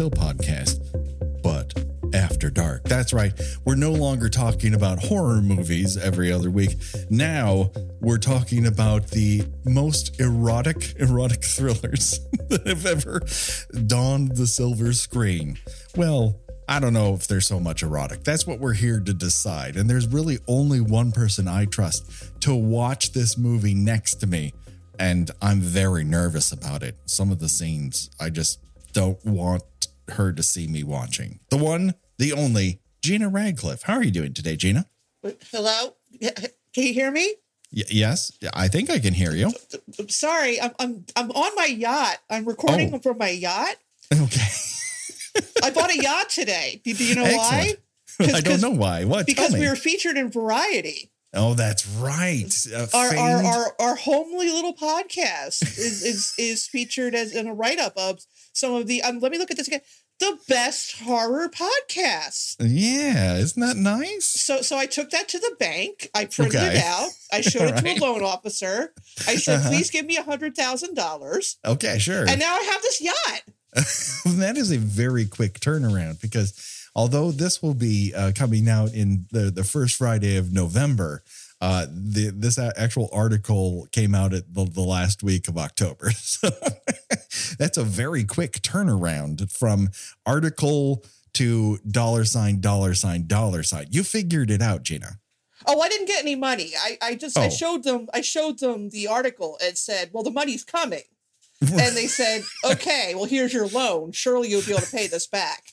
Kill podcast, but after dark. That's right. We're no longer talking about horror movies every other week. Now we're talking about the most erotic, erotic thrillers that have ever donned the silver screen. Well, I don't know if they're so much erotic. That's what we're here to decide. And there's really only one person I trust to watch this movie next to me. And I'm very nervous about it. Some of the scenes, I just don't want her to see me watching. The one, the only, Gina Radcliffe. How are you doing today, Gina? Hello? Can you hear me? Y- yes, I think I can hear you. Sorry. I'm I'm I'm on my yacht. I'm recording Oh. from my yacht. Okay. I bought a yacht today. Do, you know why? I don't know why. What? Because we were featured in Variety. oh, that's right. Our our, our our homely little podcast is is is featured as in a write up of some of the. Um, let me look at this again. The best horror podcast. Yeah, isn't that nice? So so I took that to the bank. I printed Okay. it out. I showed it to a loan officer. I said, Uh-huh. please give me a hundred thousand dollars. Okay, sure. And now I have this yacht. that is a very quick turnaround because although this will be uh, coming out in the, the first Friday of November, uh, the, this actual article came out at the, the last week of October. So that's a very quick turnaround from article to dollar sign, dollar sign, dollar sign. You figured it out, Gina. Oh, I didn't get any money. I, I just I Oh. showed them I showed them the article and said, Well, the money's coming. And they said, Okay, well here's your loan. Surely you'll be able to pay this back.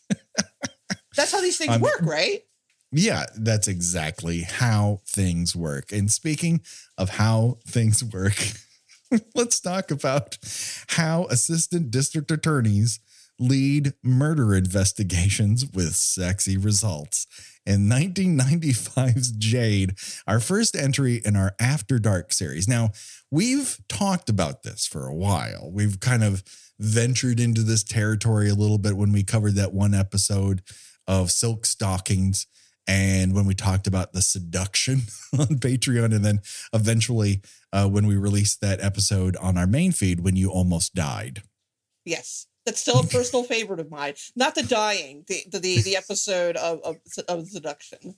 That's how these things work, right? Yeah, that's exactly how things work. And speaking of how things work, let's talk about how assistant district attorneys lead murder investigations with sexy results. In 1995's Jade, our first entry in our After Dark series. Now, we've talked about this for a while. We've kind of ventured into this territory a little bit when we covered that one episode of Silk Stockings and when we talked about the seduction on Patreon, and then eventually uh, when we released that episode on our main feed when you almost died. Yes. That's still a personal favorite of mine. Not the dying, the the the, the episode of, of of seduction.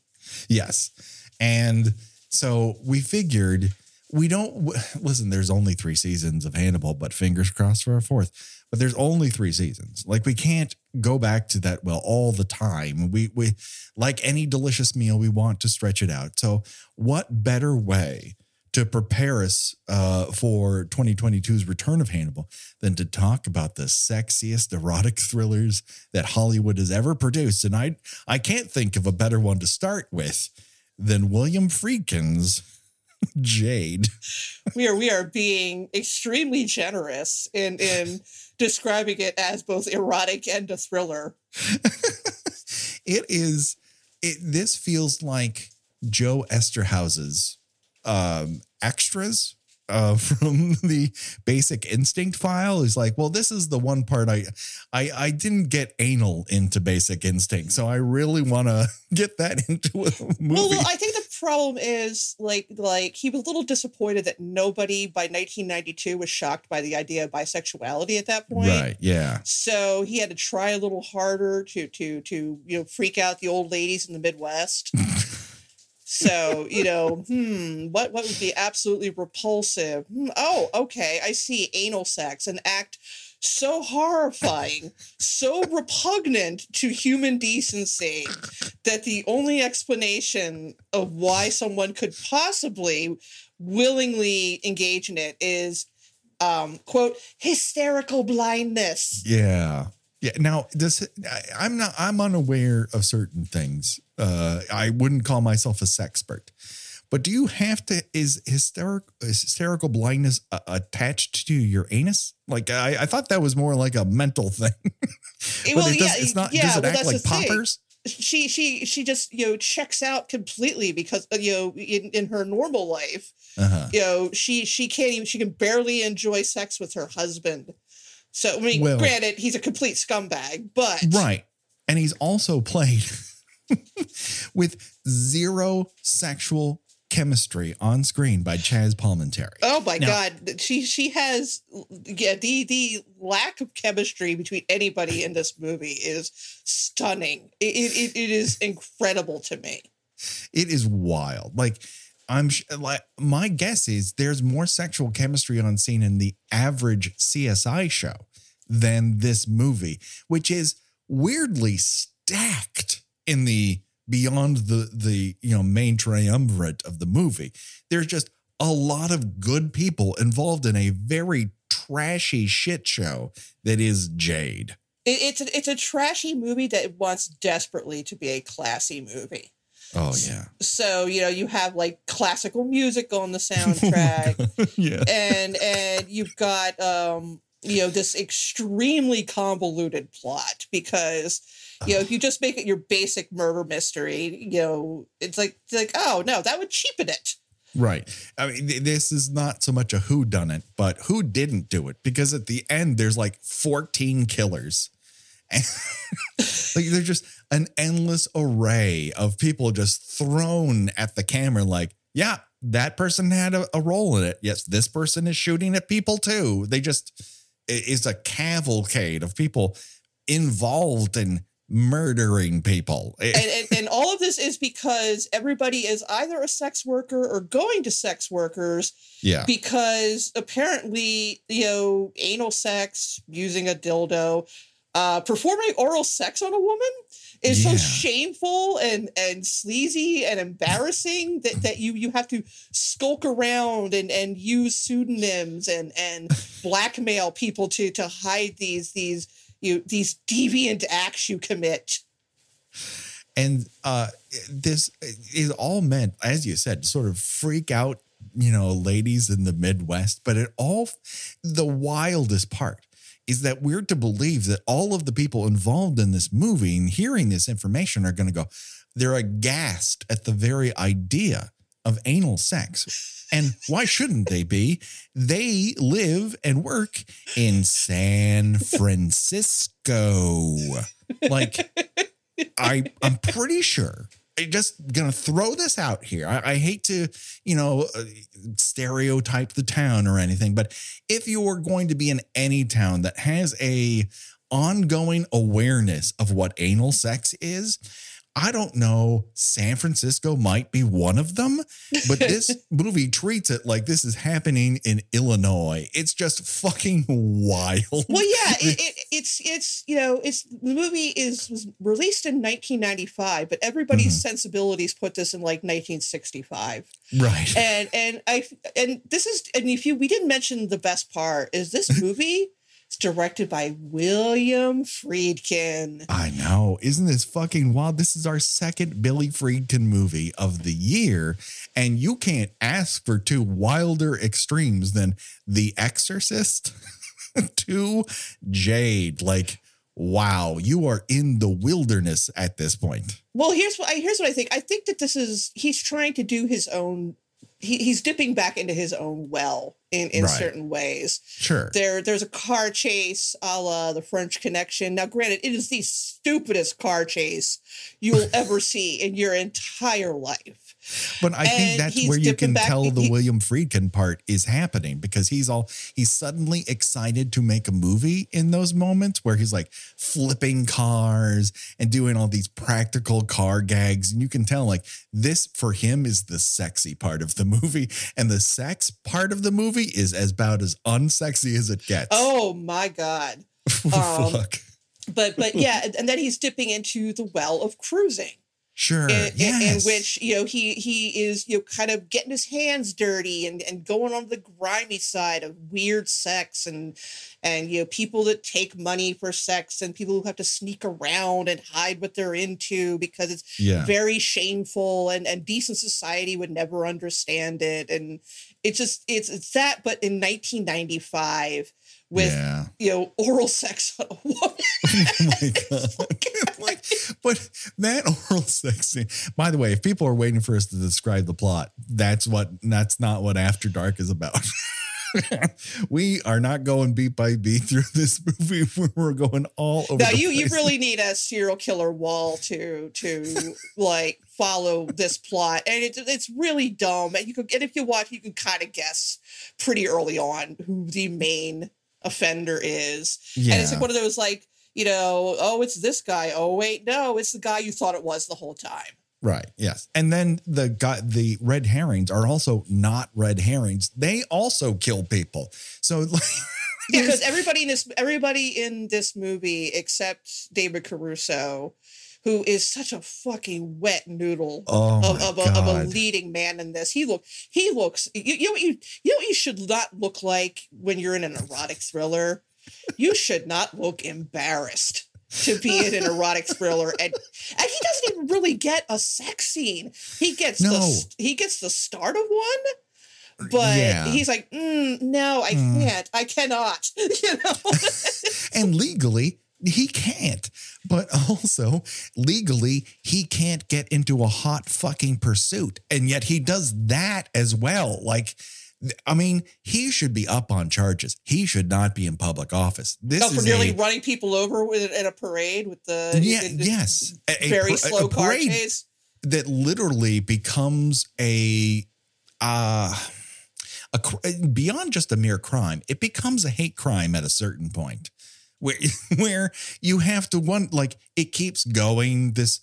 Yes. And so we figured we don't w- listen, there's only three seasons of Hannibal, but fingers crossed for a fourth. But there's only three seasons. Like we can't go back to that well all the time. We we like any delicious meal, we want to stretch it out. So what better way to prepare us uh, for 2022's return of Hannibal than to talk about the sexiest erotic thrillers that Hollywood has ever produced. And I I can't think of a better one to start with than William Friedkin's Jade. We are we are being extremely generous in in describing it as both erotic and a thriller. it is it this feels like Joe Eszterhas's um extras uh, from the basic instinct file is like, well, this is the one part I, I, I didn't get anal into basic instinct, so I really want to get that into a movie. Well, well, I think problem is like like he was a little disappointed that nobody by 1992 was shocked by the idea of bisexuality at that point. right? Yeah. So he had to try a little harder to to to you know freak out the old ladies in the Midwest. so you know, hmm, what what would be absolutely repulsive? Hmm, oh, okay, I see anal sex, an act so horrifying, so repugnant to human decency that the only explanation of why someone could possibly willingly engage in it is um quote hysterical blindness Yeah. Yeah. Now, this I, I'm not. I'm unaware of certain things. Uh, I wouldn't call myself a sexpert, but do you have to? Is hysteric is hysterical blindness uh, attached to your anus? Like I, I thought that was more like a mental thing. Eh, well, it does, yeah, it's not. yeah, does it well, act that's like the thing. she she she just you know checks out completely because uh, you know in, in her normal life Uh-huh. you know she she can't even she can barely enjoy sex with her husband so i mean Well- granted he's a complete scumbag but Right. And he's also played with zero sexual chemistry on screen by Chazz Palminteri. oh my Now- god she she has yeah the the lack of chemistry between anybody in this movie is stunning it it, it is incredible to me It is wild. Like I'm sh- like my guess is there's more sexual chemistry on scene in the average CSI show than this movie, which is weirdly stacked in the beyond the the you know main triumvirate of the movie. There's just a lot of good people involved in a very trashy shit show that is Jade. it, it's a, it's a trashy movie that wants desperately to be a classy movie Oh yeah. so you know you have like classical music on the soundtrack yeah. and and you've got um you know this extremely convoluted plot because you know if you just make it your basic murder mystery you know it's like it's like oh no that would cheapen it Right. I mean, th- this is not so much a who done it, but who didn't do it? Because at the end, there's like 14 killers. And like there's just an endless array of people just thrown at the camera, like, yeah, that person had a, a role in it. Yes, this person is shooting at people too. They just is a cavalcade of people involved in murdering people. And, and and all of this is because everybody is either a sex worker or going to sex workers yeah. because apparently, you know, anal sex using a dildo, uh, performing oral sex on a woman is so shameful and and sleazy and embarrassing that, that you you have to skulk around and and use pseudonyms and and blackmail people to to hide these these you these deviant acts you commit. and uh this is all meant as you said to sort of freak out you know ladies in the midwest but it all the wildest part is that we're to believe that all of the people involved in this movie and hearing this information are going to go they're aghast at the very idea of anal sex and why shouldn't they be they live and work in san francisco like I I'm pretty sure. Just gonna throw this out here. I, I hate to, you know, uh, stereotype the town or anything, but if you are going to be in any town that has a ongoing awareness of what anal sex is, I don't know. San Francisco might be one of them, but this movie treats it like this is happening in Illinois. It's just fucking wild. Well, yeah, it, it, it's it's you know it's the movie is was released in 1995, but everybody's mm-hmm. sensibilities put this in like 1965, right. and and I and this is and if you we didn't mention the best part is this movie is directed by William Friedkin. I know. Isn't this fucking wild? This is our second Billy Friedkin movie of the year. And you can't ask for two wilder extremes than The Exorcist to Jade. Like, wow, you are in the wilderness at this point. Well, here's what I here's what I think. I think that this is he's trying to do his own. He, he's dipping back into his own well in in Right. certain ways. Sure. There, there's a car chase a la the French Connection. Now, granted, it is the stupidest car chase you'll ever see in your entire life. But I think that's where you can tell the William Friedkin part is happening because he's all he's suddenly excited to make a movie in those moments where he's like flipping cars and doing all these practical car gags. And you can tell like this for him is the sexy part of the movie. And the sex part of the movie is as about as unsexy as it gets. Oh my god! um, fuck. But but yeah, and- and then he's dipping into the well of cruising. Sure. in, in- in which you know he he is you know kind of getting his hands dirty and and going on the grimy side of weird sex and and you know people that take money for sex and people who have to sneak around and hide what they're into because it's yeah. very shameful and and decent society would never understand it and it's just it's it's that but in 1995 with yeah. you know oral sex on a woman oh my god! like, but that oral sex scene. By the way, if people are waiting for us to describe the plot, that's what. That's not what After Dark is about. we are not going beat by beat through this movie. We're going all over. Now you you really need a serial killer wall to to like follow this plot, and it's it's really dumb. And you could and if you watch, you can kind of guess pretty early on who the main offender is. yeah. And it's like one of those like you know, oh, it's this guy. Oh wait, no, it's the guy you thought it was the whole time. Right. Yes. And then the guy, the red herrings are also not red herrings. They also kill people. So like, Yeah, because everybody in this everybody in this movie except David Caruso, who is such a fucking wet noodle oh of, of, a, of a leading man in this. He look he looks you, you know what you you know what you should not look like when you're in an erotic thriller. You should not look embarrassed to be in an erotic thriller, and and he doesn't even really get a sex scene. He gets the No. st- he gets the start of one, but Yeah. he's like, mm, no, I Mm. can't, I cannot. You know, and legally he can't but also legally he can't get into a hot fucking pursuit and yet he does that as well like i mean he should be up on charges. He should not be in public office. This oh, for is nearly a, running people over with in a parade with the yeah, the- the yes. A- very a slow car chase. that literally becomes a uh a cr- beyond just a mere crime it becomes a hate crime at a certain point where where you have to one like it keeps going this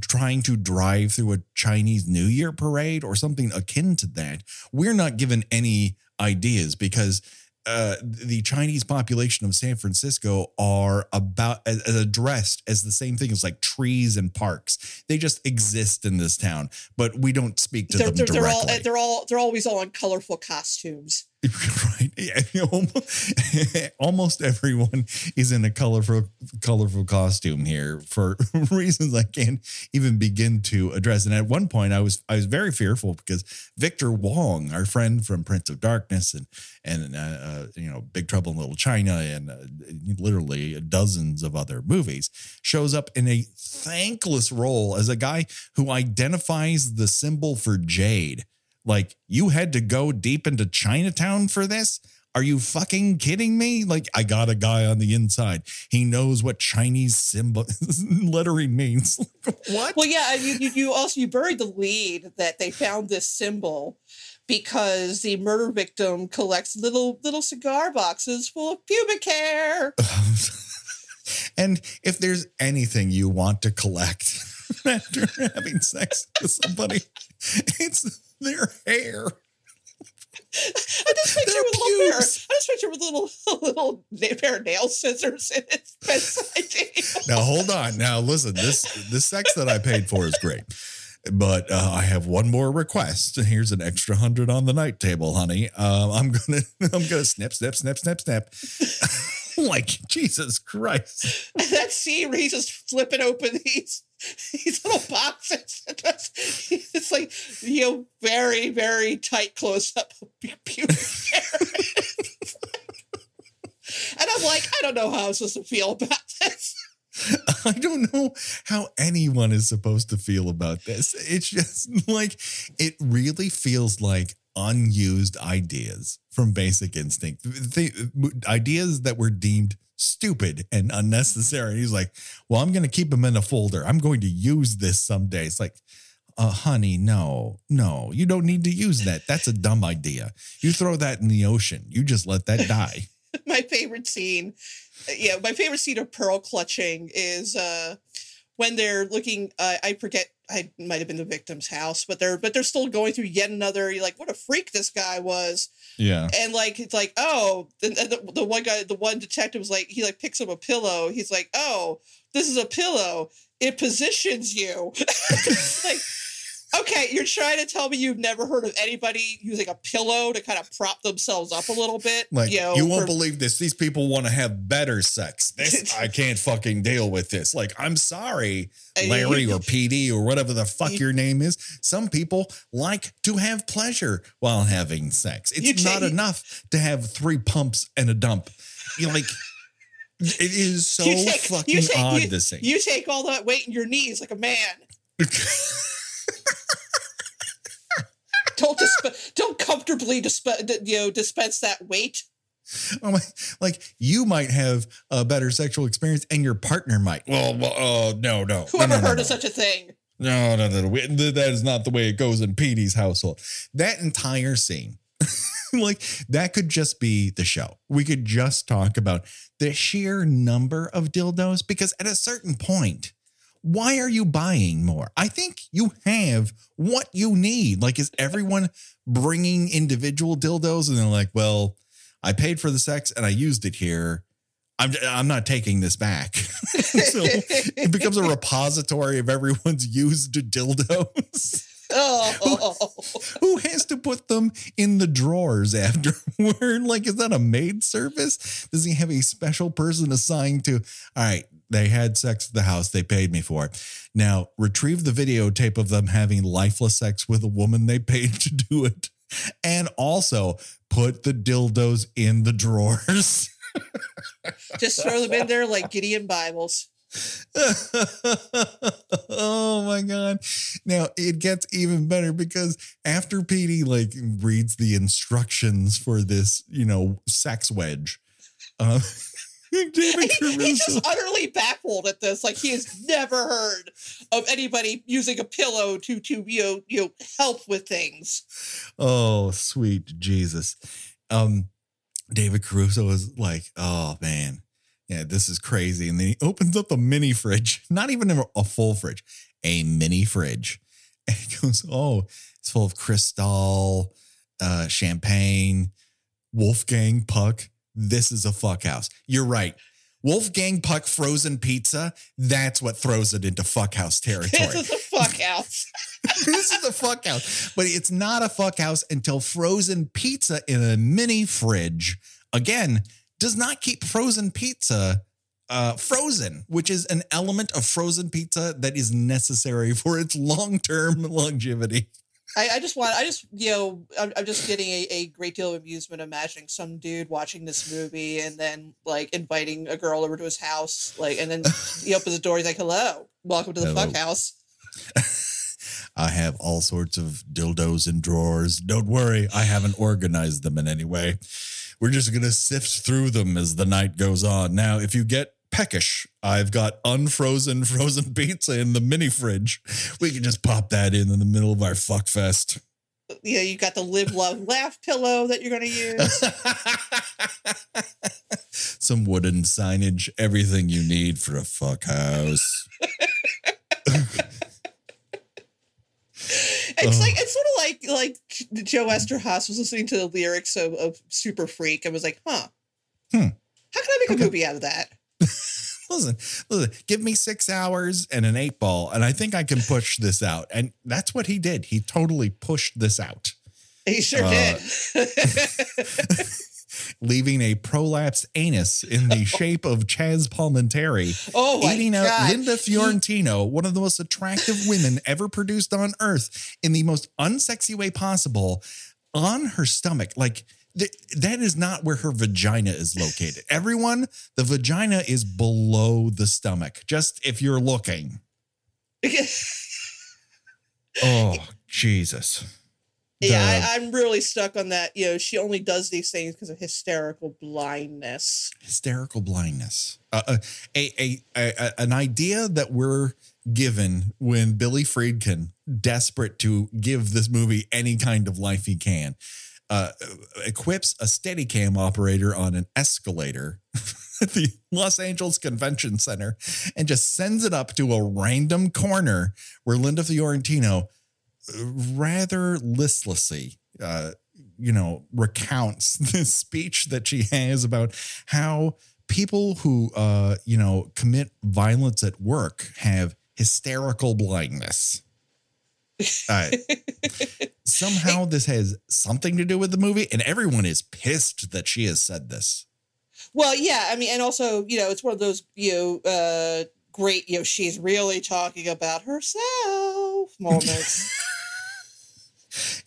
trying to drive through a Chinese New Year parade or something akin to that we're not given any ideas because uh, the Chinese population of San Francisco are about as, as addressed as the same thing as like trees and parks. They just exist in this town, but we don't speak to They're, them they're, they're all directly. they're all they're always all in colorful costumes. right? Almost everyone is in a colorful, colorful costume here for reasons I can't even begin to address. And at one point, I was I was very fearful because Victor Wong, our friend from Prince of Darkness and and uh, uh, you know Big Trouble in Little China and uh, literally dozens of other movies, shows up in a thankless role as a guy who identifies the symbol for jade. Like, you had to go deep into Chinatown for this? Are you fucking kidding me? Like, I got a guy on the inside. He knows what Chinese symbol lettering means. what? Well, yeah, you, you you also you buried the lead that they found this symbol because the murder victim collects little little cigar boxes full of pubic hair. and if there's anything you want to collect after having sex with somebody, it's their hair. I just picture Their with a little pair. I just picture with little little pair of nail scissors in its bedside table. Now hold on. Now listen, this this sex that I paid for is great. But uh, I have one more request. Here's an extra hundred on the night table, honey. Um, I'm gonna, I'm gonna snip, snip, snip, snip, snip. like Jesus Christ! That scene where he's just flipping open these these little boxes. It's like you know, very very tight close up of pubic hair. and I'm like, I don't know how I'm supposed to feel about this. I don't know how anyone is supposed to feel about this. It's just like it really feels like unused ideas from Basic Instinct, the, ideas that were deemed stupid and unnecessary. He's like, "Well, I'm going to keep them in a folder. I'm going to use this someday." It's like. Uh, honey, no, no, you don't need to use that. That's a dumb idea. You throw that in the ocean. You just let that die. my favorite scene yeah my favorite scene of pearl clutching is uh when they're looking uh, i forget i might have been the victim's house but they're but they're still going through yet another you're like what a freak this guy was. Yeah. and like it's like oh and the, the one guy the one detective was like he like picks up a pillow. He's like oh this is a pillow. It positions you. Like okay you're trying to tell me you've never heard of anybody using a pillow to kind of prop themselves up a little bit Like you know you won't for- believe this. These people want to have better sex. This I can't fucking deal with this. Like I'm sorry, Larry or PD or whatever the fuck your name is. Some people like to have pleasure while having sex. It's not enough to have three pumps and a dump. You like It is so You take- fucking take- odd. you- this scene. You take all that weight in your knees like a man. Don't disp- don't comfortably disp- you know dispense that weight. Oh my, like you might have a better sexual experience, and your partner might. Well, well, oh no, no, Whoever no, no, no, heard of such a thing? No, no, no, no. That is not the way it goes in Petey's household. That entire scene, like that could just be the show. We could just talk about the sheer number of dildos because at a certain point, why are you buying more? I think you have what you need. Like, is everyone bringing individual dildos and they're like, well, I paid for the sex and I used it here. I'm, I'm not taking this back. so it becomes a repository of everyone's used dildos. Oh, Who has to put them in the drawers afterward? Like, is that a maid service? Does he have a special person assigned to, all right, they had sex at the house, they paid me for it. Now retrieve the videotape of them having lifeless sex with a woman they paid to do it. And also put the dildos in the drawers. just throw them in there like Gideon Bibles. oh my god. Now it gets even better because after Petey like reads the instructions for this, you know, sex wedge, uh, David He, he's just utterly baffled at this. Like he has never heard of anybody using a pillow to to you know you know help with things. Oh, sweet Jesus. Um, David Caruso is like, oh man, yeah, this is crazy. And then he opens up a mini fridge, not even a, a full fridge, a mini fridge. And he goes, oh, it's full of crystal, uh, champagne, Wolfgang Puck. This is a fuck house. You're right. Wolfgang Puck frozen pizza, that's what throws it into fuck house territory This is a fuck house. this is a fuck house, but it's not a fuck house until frozen pizza in a mini fridge again does not keep frozen pizza uh, frozen, which is an element of frozen pizza that is necessary for its long term longevity. I, I just want, I just, you know, I'm, I'm just getting a, a great deal of amusement imagining some dude watching this movie and then like inviting a girl over to his house, like, and then he opens the door, he's like, "Hello, welcome to the Hello. fuck house." I have all sorts of dildos in drawers. Don't worry, I haven't organized them in any way. We're just going to sift through them as the night goes on. Now, if you get peckish, I've got unfrozen frozen pizza in the mini fridge. We can just pop that in in the middle of our fuck fest. Yeah, you got the live, love, laugh pillow that you're going to use. Some wooden signage, everything you need for a fuck house. It's like it's sort of like like Joe Eszterhas was listening to the lyrics of, of Super Freak and was like, "Huh, Hmm. how can I make Okay. a movie out of that?" listen, listen, give me six hours and an eight ball, and I think I can push this out. And that's what he did. He totally pushed this out, He sure Uh, did. leaving a prolapsed anus in the shape of Chazz Palminteri, oh eating out! Linda Fiorentino, one of the most attractive women ever produced on earth, in the most unsexy way possible, on her stomach. Like, th- that is not where her vagina is located. Everyone, the vagina is below the stomach, just if you're looking. Oh, Jesus. yeah, The I, I'm really stuck on that. You know, she only does these things because of hysterical blindness. hysterical blindness. Uh, uh, a, a, a, a- an idea that we're given when Billy Friedkin, desperate to give this movie any kind of life he can, uh, equips a Steadicam operator on an escalator at the Los Angeles Convention Center and just sends it up to a random corner where Linda Fiorentino uh, rather listlessly, uh, you know, recounts this speech that she has about how people who, uh, you know, commit violence at work have hysterical blindness. Uh, somehow this has something to do with the movie, and everyone is pissed that she has said this. Well, yeah, I mean, and also, you know, it's one of those, you know, uh, great, you know, she's really talking about herself moments.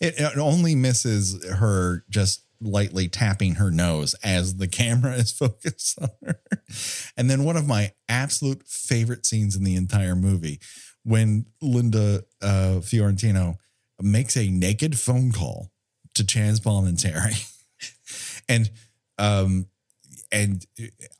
It, it only misses her just lightly tapping her nose as the camera is focused on her. And then one of my absolute favorite scenes in the entire movie when Linda uh, Fiorentino makes a naked phone call to Chazz Palminteri. and um and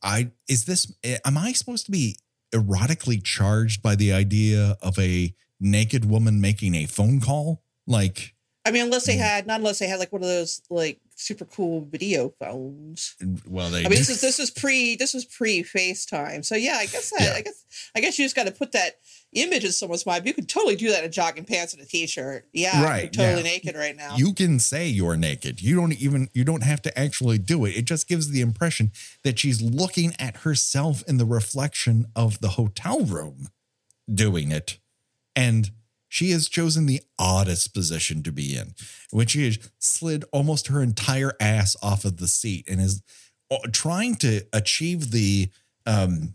I is this am I supposed to be erotically charged by the idea of a naked woman making a phone call? Like I mean, unless they Mm. had, not unless they had like one of those like super cool video phones. well they I mean, this is this is pre this was pre FaceTime, so yeah, I guess that, Yeah. I guess I guess you just got to put that image in someone's mind. You could totally do that in jogging pants and a t-shirt. Yeah, Right, totally yeah. naked right now. you can say you're naked. You don't even you don't have to actually do it. It just gives the impression that she's looking at herself in the reflection of the hotel room doing it. And she has chosen the oddest position to be in, when she has slid almost her entire ass off of the seat and is uh, trying to achieve the um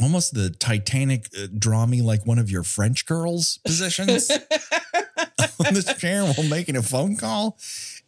almost the Titanic uh, draw me like one of your French girls positions on this chair while making a phone call.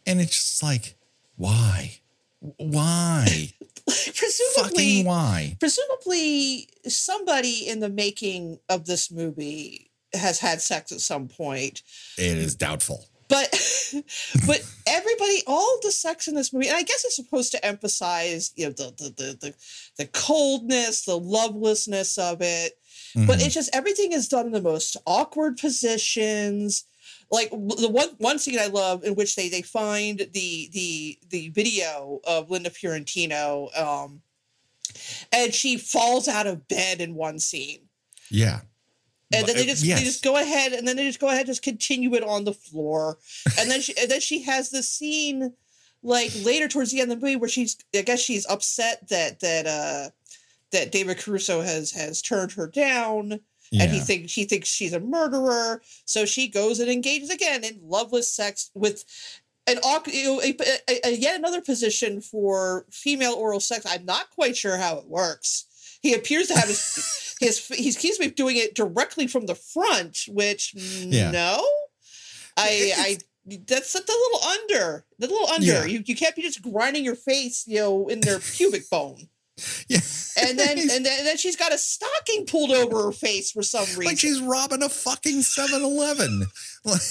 And it's just like, why? Why? presumably, Fucking why? presumably somebody in the making of this movie has had sex at some point. It is doubtful. but but everybody all the sex in this movie and i guess it's supposed to emphasize you know the the the the, the coldness the lovelessness of it but Mhm. it's just everything is done in the most awkward positions like the one one scene i love in which they they find the the the video of linda fiorentino um and she falls out of bed in one scene yeah. And then they just yes. they just go ahead and then they just go ahead and just continue it on the floor. And then she and then she has this scene like later towards the end of the movie where she's i guess she's upset that that uh that david caruso has has turned her down and he thinks he thinks she's a murderer. So she goes and engages again in loveless sex with an awk- you know, a, a, a, yet another position for female oral sex. I'm not quite sure how it works he appears to have his, his he keeps me doing it directly from the front which Yeah. no i i that's a little under the little under Yeah. you, you can't be just grinding your face you know in their pubic bone Yeah. and then and then, and then she's got a stocking pulled over her face for some reason like she's robbing a fucking 7-Eleven. Like,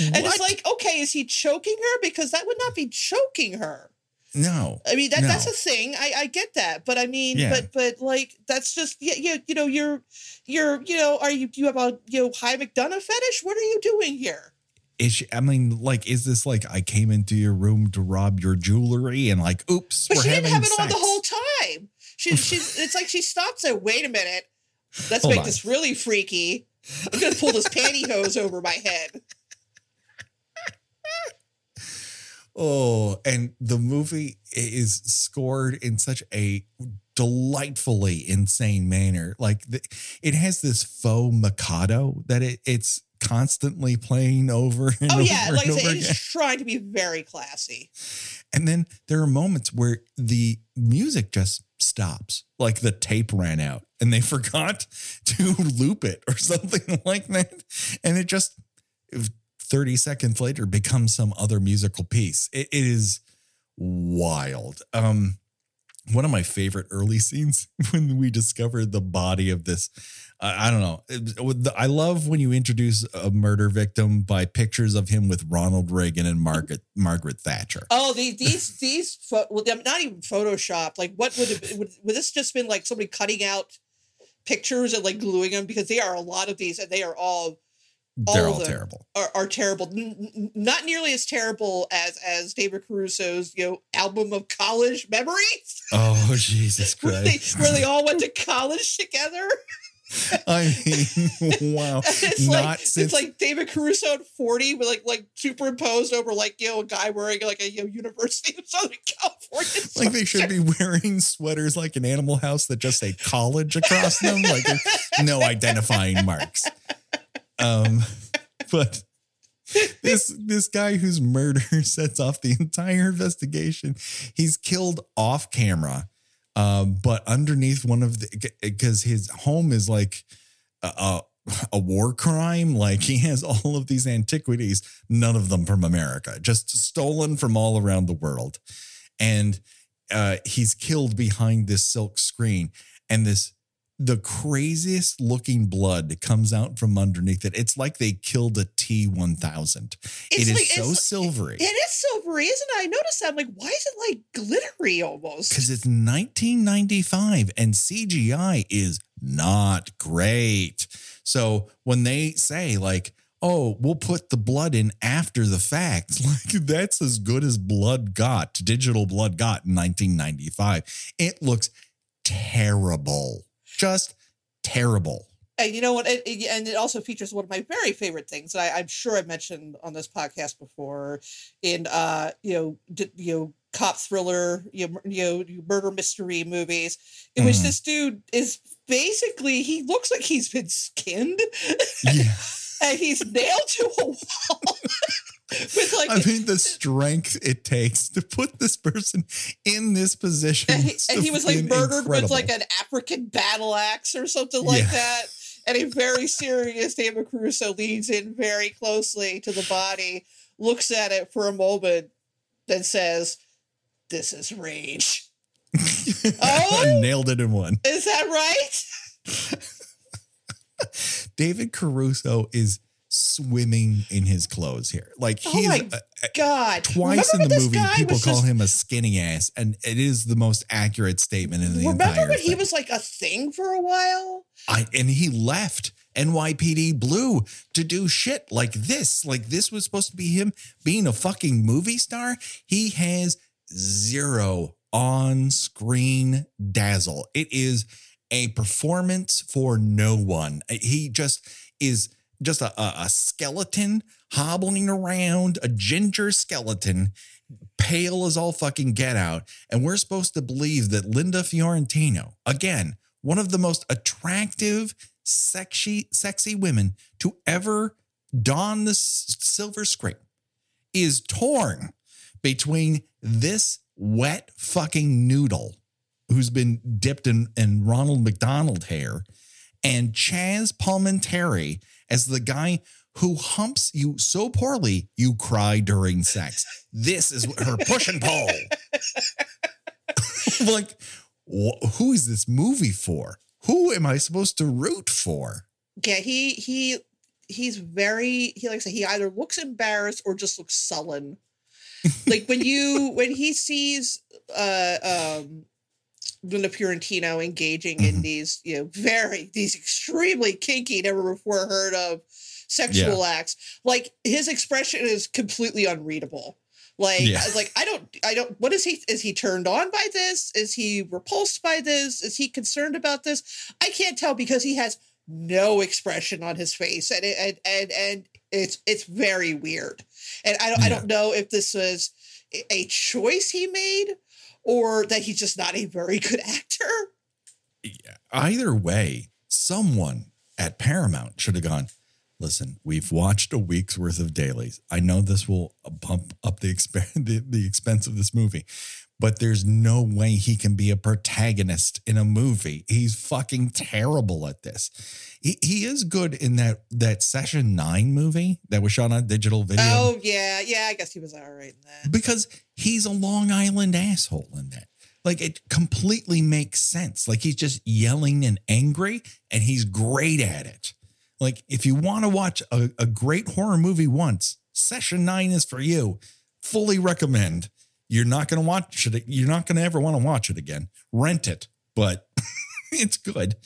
and it's like okay is he choking her because that would not be choking her no. I mean that that's No. a thing. I, I get that, but I mean, Yeah. but but like that's just yeah, you, you know you're you're you know are you do you have a you know H.I. McDunnough fetish? What are you doing here? Is she, I mean, like, is this like I came into your room to rob your jewelry and like, oops, But she didn't have it on the whole time. She she's it's like she stops and wait a minute. Let's Hold make on. this really freaky. I'm gonna pull this pantyhose over my head. Oh, and the movie is scored in such a delightfully insane manner. Like the, it has this faux Mikado that it, it's constantly playing over and Oh over yeah, like I and said, it's trying to be very classy. And then there are moments where the music just stops, like the tape ran out and they forgot to loop it or something like that. And it just 30 seconds later becomes some other musical piece. It, it is wild. Um, one of my favorite early scenes when we discovered the body of this. I don't know. I love when you introduce a murder victim by pictures of him with Ronald Reagan and Margaret Margaret Thatcher. Oh, these these these pho- well, not even Photoshop. Like, what would it would, would this just been like somebody cutting out pictures and like gluing them because they are a lot of these and they are all They're all all terrible. are, are terrible. N- not nearly as terrible as as David Caruso's you know album of college memories, Oh Jesus where they Christ! where they all went to college together. I mean, wow. it's Not like since it's like David Caruso at forty, with like like superimposed over like you know a guy wearing like a you know, University of Southern California. like they should be wearing sweaters like an Animal House that just say college across them, like no identifying marks. Um, but this this guy whose murder sets off the entire investigation. He's killed off camera, um, but underneath one of the because his home is like a, a war crime. Like he has all of these antiquities, none of them from America, just stolen from all around the world. And uh, he's killed behind this silk screen. And this the craziest looking blood comes out from underneath it. It's like they killed a T one thousand. It is like- so silvery. It is silvery, isn't it? I noticed that. I'm like, why is it like glittery almost? because it's 1995 and CGI is not great. So when they say like, "Oh, we'll put the blood in after the fact," like that's as good as blood got, digital blood got in 1995. It looks terrible, just terrible. And you know what? It, it- and it also features one of my very favorite things. that I, I'm sure I've mentioned on this podcast before. In uh, you know, d- you know, cop thriller, you know, you know, murder mystery movies, in which Mhm. this dude is basically he looks like he's been skinned Yeah, and he's nailed to a wall with like. I mean the strength it takes to put this person in this position. and he, and he was like murdered with like an African battle axe or something like Yeah. that. And a very serious David Caruso leans in very closely to the body, looks at it for a moment, then says, This is rage. Oh! nailed it in one. Is that right? David Caruso is swimming in his clothes here. Like Oh he's my uh, uh, God. twice Remember in the movie, people call just- him a skinny ass, and it is the most accurate statement in the Remember entire when he was like a thing for a while? I, and he left NYPD Blue to do shit like this. Like this was supposed to be him being a fucking movie star. He has zero on-screen dazzle. It is a performance for no one. He just is just a, a, a skeleton hobbling around, a ginger skeleton, pale as all fucking get out. And we're supposed to believe that Linda Fiorentino, again, one of the most attractive, sexy, sexy women to ever don the silver screen, is torn between this wet fucking noodle who's been dipped in, in Ronald McDonald hair and Chazz Palminteri as the guy who humps you so poorly you cry during sex. This is her push and pull. like, wh- who is this movie for? Who am I supposed to root for? Yeah, he he he's very he like I said, he either looks embarrassed or just looks sullen. like when you when he sees uh um Linda Fiorentino engaging in Mhm. these, you know, very these extremely kinky, never before heard of sexual acts, like his expression is completely unreadable. Like, Yeah. like I don't, I don't. What is he? Is he turned on by this? Is he repulsed by this? Is he concerned about this? I can't tell because he has no expression on his face, and it, and and and it's it's very weird. And I don't I don't know if this was a choice he made or that he's just not a very good actor. Either way, someone at Paramount should have gone. Listen, we've watched a week's worth of dailies. I know this will bump up the, exp- the the expense of this movie, but there's no way he can be a protagonist in a movie. He's fucking terrible at this. He he is good in that that Session Nine movie that was shot on digital video Oh yeah, yeah. I guess he was all right in that. because he's a Long Island asshole in that. Like it completely makes sense. Like he's just yelling and angry, and he's great at it. Like if you want to watch a, a great horror movie once, Session Nine is for you. Fully recommend. You're not going to watch it. You're not going to ever want to watch it again. Rent it, but it's good.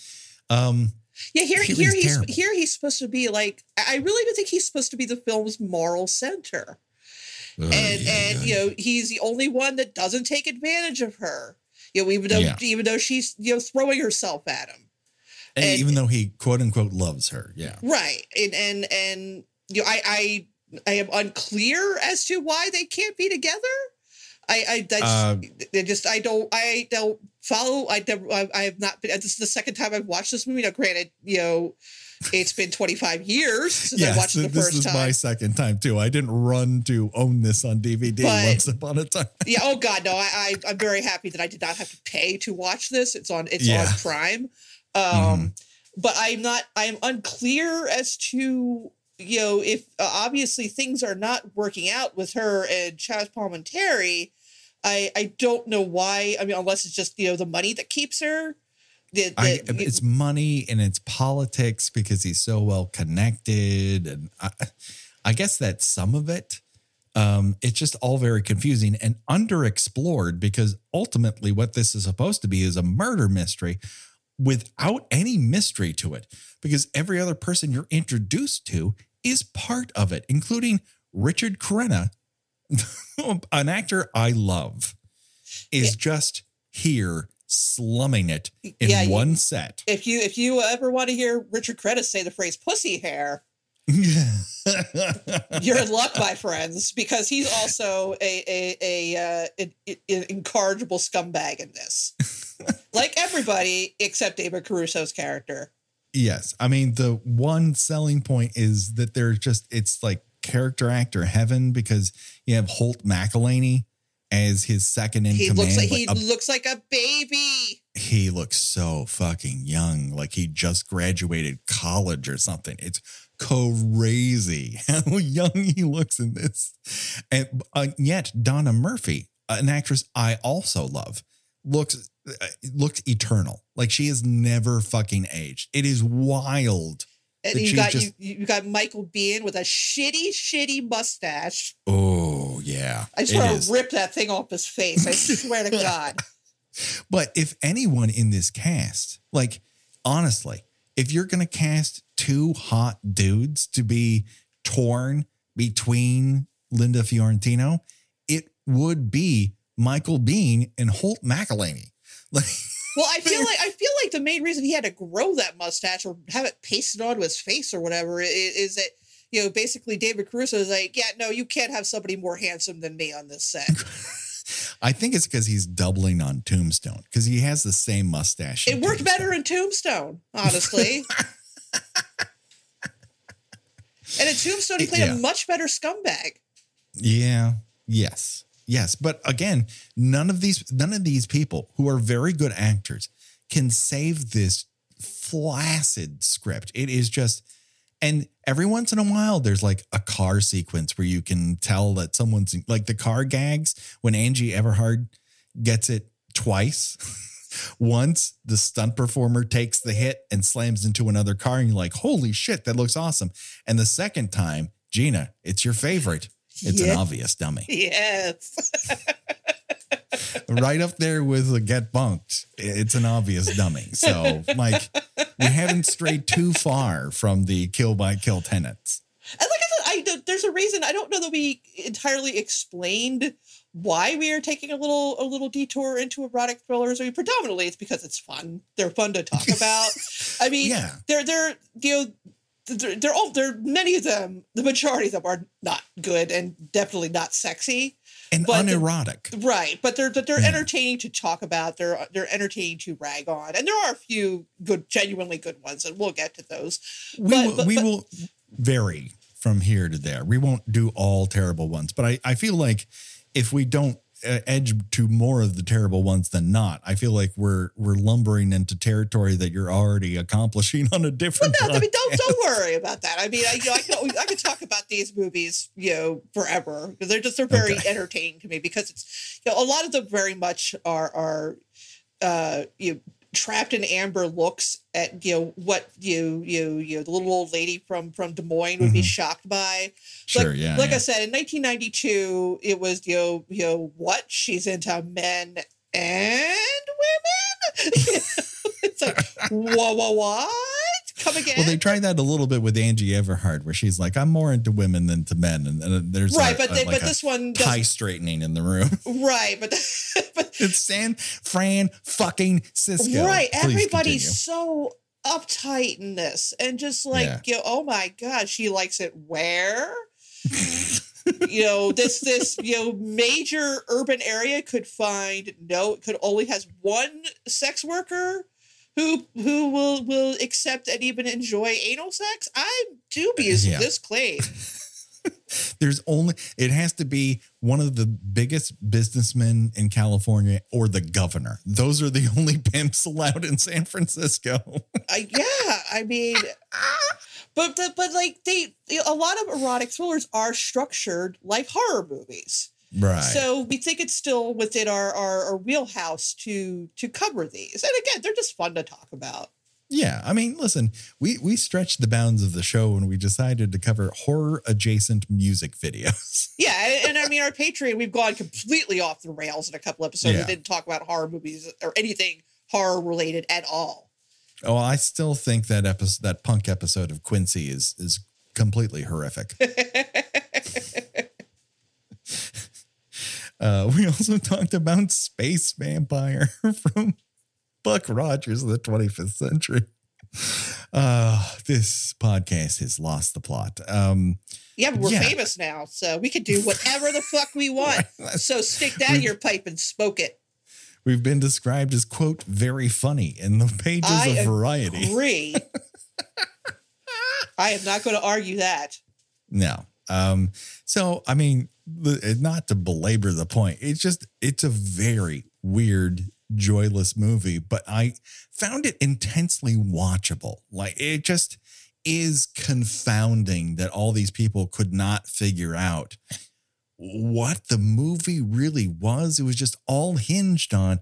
Um, Yeah, here, Here here he's terrible. here he's supposed to be like. I really don't think he's supposed to be the film's moral center, and and you know he's the only one that doesn't take advantage of her. You know, even though Yeah. even though she's you know throwing herself at him, And even though he quote unquote loves her, yeah. right? And and and you know, I I I am unclear as to why they can't be together. I I that's Uh, they just I don't I don't follow. I never I, I have not been. This is the second time I've watched this movie. Now, granted, you know. It's been 25 years since I watched it the this first is time. my second time too. I didn't run to own this on DVD But- once upon a time. yeah. Oh God, no. I, I I'm very happy that I did not have to pay to watch this. It's on it's Yeah. on Prime. Um, but I'm not. I'm unclear as to you know if uh, obviously things are not working out with her and Chazz Palminteri. I I don't know why. I mean, unless it's just you know the money that keeps her. The, the, I, it's money and it's politics because he's so well connected, and I, I guess that's some of it. Um, it's just all very confusing and underexplored because ultimately, what this is supposed to be is a murder mystery without any mystery to it. Because every other person you're introduced to is part of it, including Richard Crenna, an actor I love, is Yeah. just here slumming it in Yeah, you- one set. if you if you ever want to hear Richard Crenna say the phrase "pussy hair," you're in luck, my friends, because he's also a a a uh, an, an incorrigible scumbag in this. like everybody except David Caruso's character. yes. I mean, the one selling point is that there's just, it's like character actor heaven because you have Holt McCallany as his second in He command. looks like like he a looks like a baby. he looks so fucking young, like he just graduated college or something. It's crazy how young he looks in this. And uh, yet Donna Murphy, an actress I also love, looks uh, looks eternal. Like she has never fucking aged. It is wild. And you got just- you you got Michael Biehn with a shitty shitty mustache. Oh yeah, I just want to rip that thing off his face. I swear to God. But if anyone in this cast, like honestly, if you're going to cast two hot dudes to be torn between Linda Fiorentino, it would be Michael Biehn and Holt McCallany. Like, Well, I feel like I feel like the main reason he had to grow that mustache or have it pasted onto his face or whatever i- is, that you know basically David Caruso is like, yeah, no, you can't have somebody more handsome than me on this set. I think it's because he's doubling on Tombstone because he has the same mustache. It worked Tombstone. better in Tombstone, honestly. and in Tombstone, he played Yeah. a much better scumbag. Yeah. Yes. Yes. But again, none of these none of these people who are very good actors can save this flaccid script. It is just and every once in a while there's like a car sequence where you can tell that someone's like the car gags when Angie Everhart gets it twice. Once the stunt performer takes the hit and slams into another car, and you're like, holy shit, that looks awesome. And the second time, Gena, it's your favorite. It's an obvious dummy. Yes. right up there with the get bunked. It's an obvious dummy. So, like, we haven't strayed too far from the kill by kill tenets. And like I said, I there's a reason I don't know that we entirely explained why we are taking a little a little detour into erotic thrillers. I mean, predominantly it's because it's fun. They're fun to talk about. I mean, Yeah. they're they're you know they're, they're all they're many of them. The majority of them are not good and definitely not sexy. And But unerotic. Right, but they're but they're Yeah. entertaining to talk about. They're they're entertaining to rag on, and there are a few good, genuinely good ones, and we'll get to those. we but- will, but- we will vary from here to there. We won't do all terrible ones, but I, I feel like if we don't edge to more of the terrible ones than not, I feel like we're we're lumbering into territory that you're already accomplishing on a different. No, I mean, don't don't worry about that. I mean, I, you know, I could I could talk about these movies, you know, forever because they're just they're very Okay. entertaining to me because it's you know a lot of them very much are are uh you know, trapped in amber looks at you know what you you you know the little old lady from from Des Moines would be Mhm. shocked by. Sure, like, yeah. Like yeah. I said, in 1992, it was you know you know what she's into men and women. it's like whoa whoa what? Come again? Well, they tried that a little bit with Angie Everhart, where she's like, "I'm more into women than to men," and, and uh, there's right, a- but a- they, like but this one tie doesn't. straightening in the room. Right, but but it's San Fran fucking Cisco. right, Please everybody's continue. so uptight in this, and just like Yeah. you know, oh my god, she likes it where. you know this this you know major urban area could find no it could only has one sex worker who who will will accept and even enjoy anal sex i'm dubious Yeah. of this claim There's only it has to be one of the biggest businessmen in California or the governor. Those are the only pimps allowed in San Francisco. I, yeah, I mean, but the, but like they, a lot of erotic thrillers are structured like horror movies. Right. So we think it's still within our, our, our wheelhouse to to cover these. And again, they're just fun to talk about. Yeah, I mean, listen, we we stretched the bounds of the show when we decided to cover horror adjacent music videos. Yeah, and, and I mean, our Patreon, we've gone completely off the rails in a couple episodes. Yeah. We didn't talk about horror movies or anything horror related at all. Oh, I still think that episode, that punk episode of Quincy is is completely horrific. uh, we also talked about Space Vampire from Buck Rogers of the 25th century. Uh, this podcast has lost the plot. Um, Yeah, but we're Yeah. famous now, so we can do whatever the fuck we want. So stick that in your pipe and smoke it. we've been described as, quote, very funny in the pages I of Variety. Agree. I am not going to argue that. No. Um, so I mean, not to belabor the point, it's just it's a very weird, joyless movie, but I found it intensely watchable. Like it just is confounding that all these people could not figure out what the movie really was. It was just all hinged on,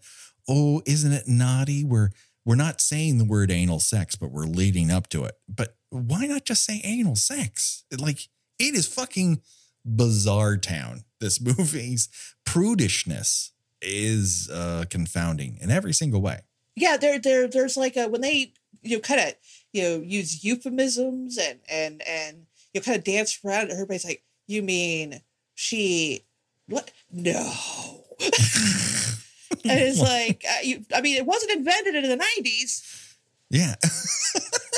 oh, isn't it naughty? We're we're not saying the word anal sex, but we're leading up to it. But why not just say anal sex? Like it is fucking bizarre town. This movie's prudishness is uh confounding in every single way. Yeah, there, there, there's like a when they you know kind of you know use euphemisms and and and you kind of dance around. And everybody's like, "You mean she? What? No." and it's like, uh, you, I mean, it wasn't invented in the '90s. Yeah.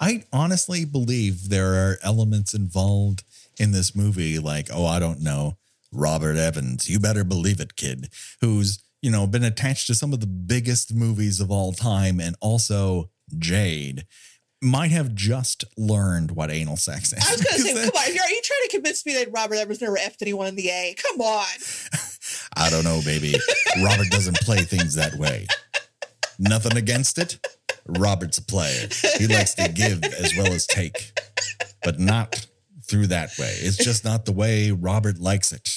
I honestly believe there are elements involved in this movie, like, oh, I don't know, Robert Evans, you better believe it, kid, who's, you know, been attached to some of the biggest movies of all time, and also Jade might have just learned what anal sex is. I was going to say, come on, are you trying to convince me that Robert Evans never effed anyone in the A? Come on. I don't know, baby. Robert doesn't play things that way. Nothing against it. Robert's a player. He likes to give as well as take, but not through that way. It's just not the way Robert likes it.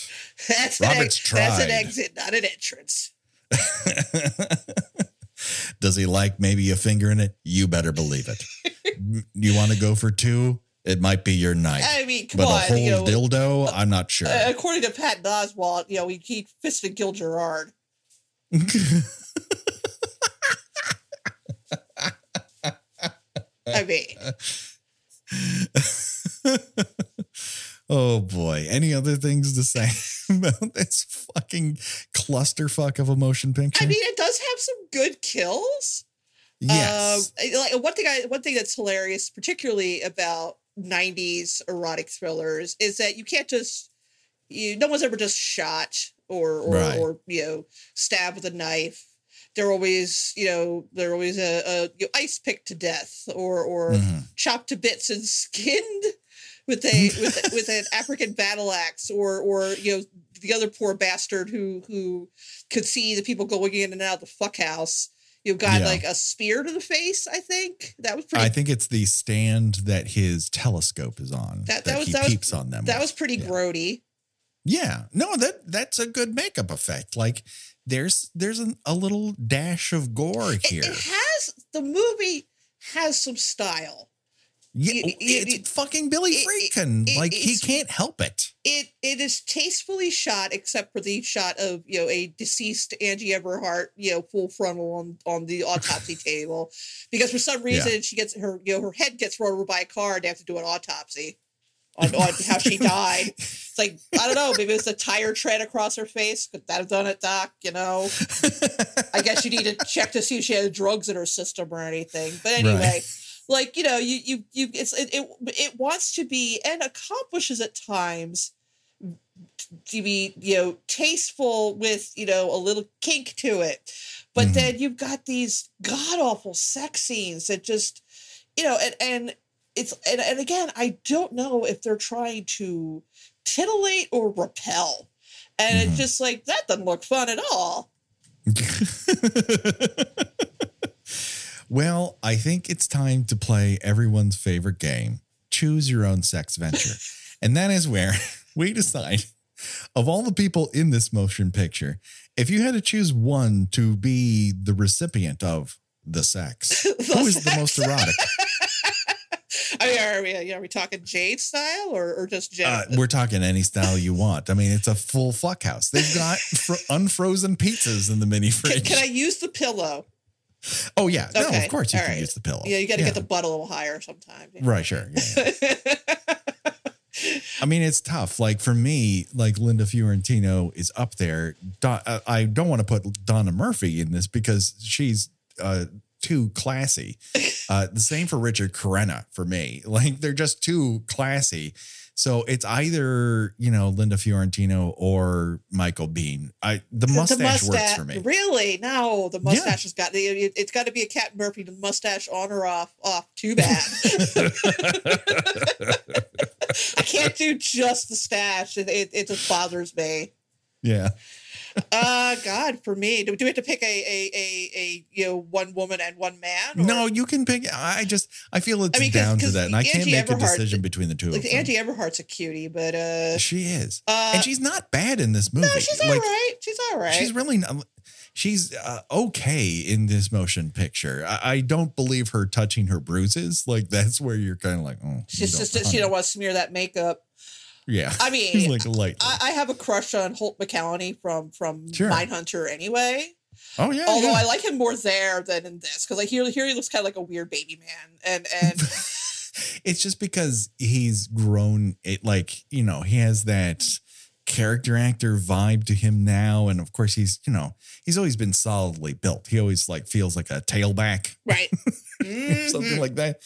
That's an, Robert's ex- that's an exit, not an entrance. Does he like maybe a finger in it? You better believe it. you want to go for two? It might be your night. I mean, come but a on. whole you know, dildo? I'm not sure. uh, according to Patton Oswalt, you know, he, he fisted Gil Gerard. I mean, oh boy. Any other things to say about this fucking clusterfuck of a motion picture? I mean, it does have some good kills. yes. Um, like one thing, I one thing that's hilarious, particularly about '90s erotic thrillers, is that you can't just you. No one's ever just shot or or, Right. or you know stabbed with a knife. They're always you know they're always a, a you know, ice picked to death or or Mhm. chopped to bits and skinned with a with with an African battle axe or or you know the other poor bastard who who could see the people going in and out of the fuck house. You got Yeah. like a spear to the face. I think that was pretty. I think it's the stand that his telescope is on That- that, that was- he that was- peeps on them. that with. was pretty Yeah. grody. Yeah, no, that that's a good makeup effect. Like there's there's an, a little dash of gore here. it has the movie has some style. yeah, you- oh, you- it's you- fucking Billy it- it- it- like he can't help it. It it is tastefully shot, except for the shot of you know a deceased Angie Everhart, you know, full frontal on on the autopsy table, because for some reason she gets her you know her head gets run over by a car and they have to do an autopsy on, on how she died. It's like I don't know, maybe it was a tire tread across her face. Could that have done it, Doc? You know, I guess you need to check to see if she had drugs in her system or anything. But anyway, like you know, you you you it's it, it it wants to be and accomplishes at times to be you know tasteful with you know a little kink to it, but Mhm. then you've got these god awful sex scenes that just you know and and it's and, and again, I don't know if they're trying to titillate or repel. And Mhm. it's just like that doesn't look fun at all. well, I think it's time to play everyone's favorite game choose your own sex venture. and that is where we decide of all the people in this motion picture, if you had to choose one to be the recipient of the sex, who is the most erotic? I mean, are we, are we talking Jade style or, or just Uh, we're talking any style you want. I mean, it's a full fuck house. They've got fr- unfrozen pizzas in the mini fridge. can I use the pillow? oh yeah, no, of course you all can right. use the pillow. Yeah, you got to get the butt a little higher sometimes. right. Sure. Yeah, yeah. I mean, it's tough. Like for me, like Linda Fiorentino is up there. Don, uh, I don't want to put Donna Murphy in this because she's uh, too classy. Uh, the same for Richard Crenna for me. Like they're just too classy. So it's either you know Linda Fiorentino or Michael Biehn. I the mustache, works for me. Really? No, the mustache has got it, it's got to be a Cat Murphy. The mustache on or off? Off. Too bad. I can't do just the stash. It, it, it just bothers me. yeah. Uh, God, for me, do, do we have to pick a a a, a you know one woman and one man? or- No, you can pick. I just I feel it's I mean, 'cause- down to 'cause that, and I can't make a decision between the two like of them. Angie Everhart's a cutie, but uh, she is, uh, and she's not bad in this movie. no, she's all like, right. She's all right. She's really not. She's uh, okay in this motion picture. I, I don't believe her touching her bruises. Like that's where you're kind of like, oh, She's just don't- she don't want to smear that makeup. Yeah, I mean, like lightly. I, I have a crush on Holt McCallany from from Sure. Mindhunter anyway. oh yeah, Although yeah. I like him more there than in this because I hear here he looks kind of like a weird baby man, and and it's just because he's grown. It like you know he has that character actor vibe to him now, and of course he's you know he's always been solidly built. He always like feels like a tailback right. Mhm. something like that.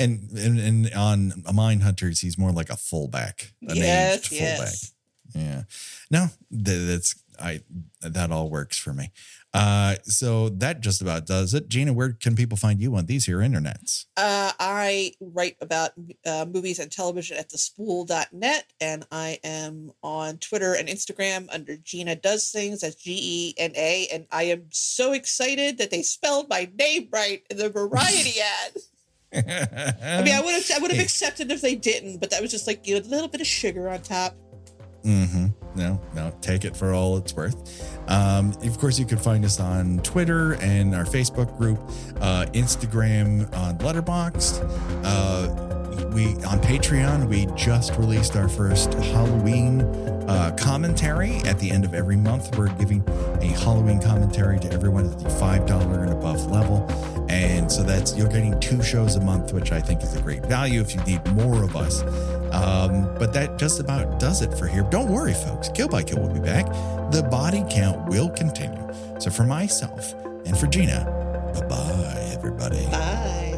And, and and on Mind Hunters, he's more like a fullback, an Yes, aged fullback. yes. Yeah. No, th- that's I that all works for me. Uh so that just about does it. Gena, where can people find you on these here internets? Uh, I write about uh, movies and television at thespool.net, and I am on Twitter and Instagram under Gena Does Things. That's G E N A. And I am so excited that they spelled my name right in the variety ad. I mean, I would have I would have accepted if they didn't, but that was just like you know a little bit of sugar on top. Mm-hmm. No, no, take it for all it's worth. Um, of course, you can find us on Twitter and our Facebook group, uh, Instagram on Letterboxd. Uh, we on Patreon. We just released our first Halloween uh, commentary. At the end of every month, we're giving a Halloween commentary to everyone at the five dollar and above level, and so that's you're getting two shows a month, which I think is a great value. If you need more of us. Um, but that just about does it for here. Don't worry, folks. Kill by Kill will be back. The body count will continue. So for myself and for Gena, bye bye, everybody. Bye.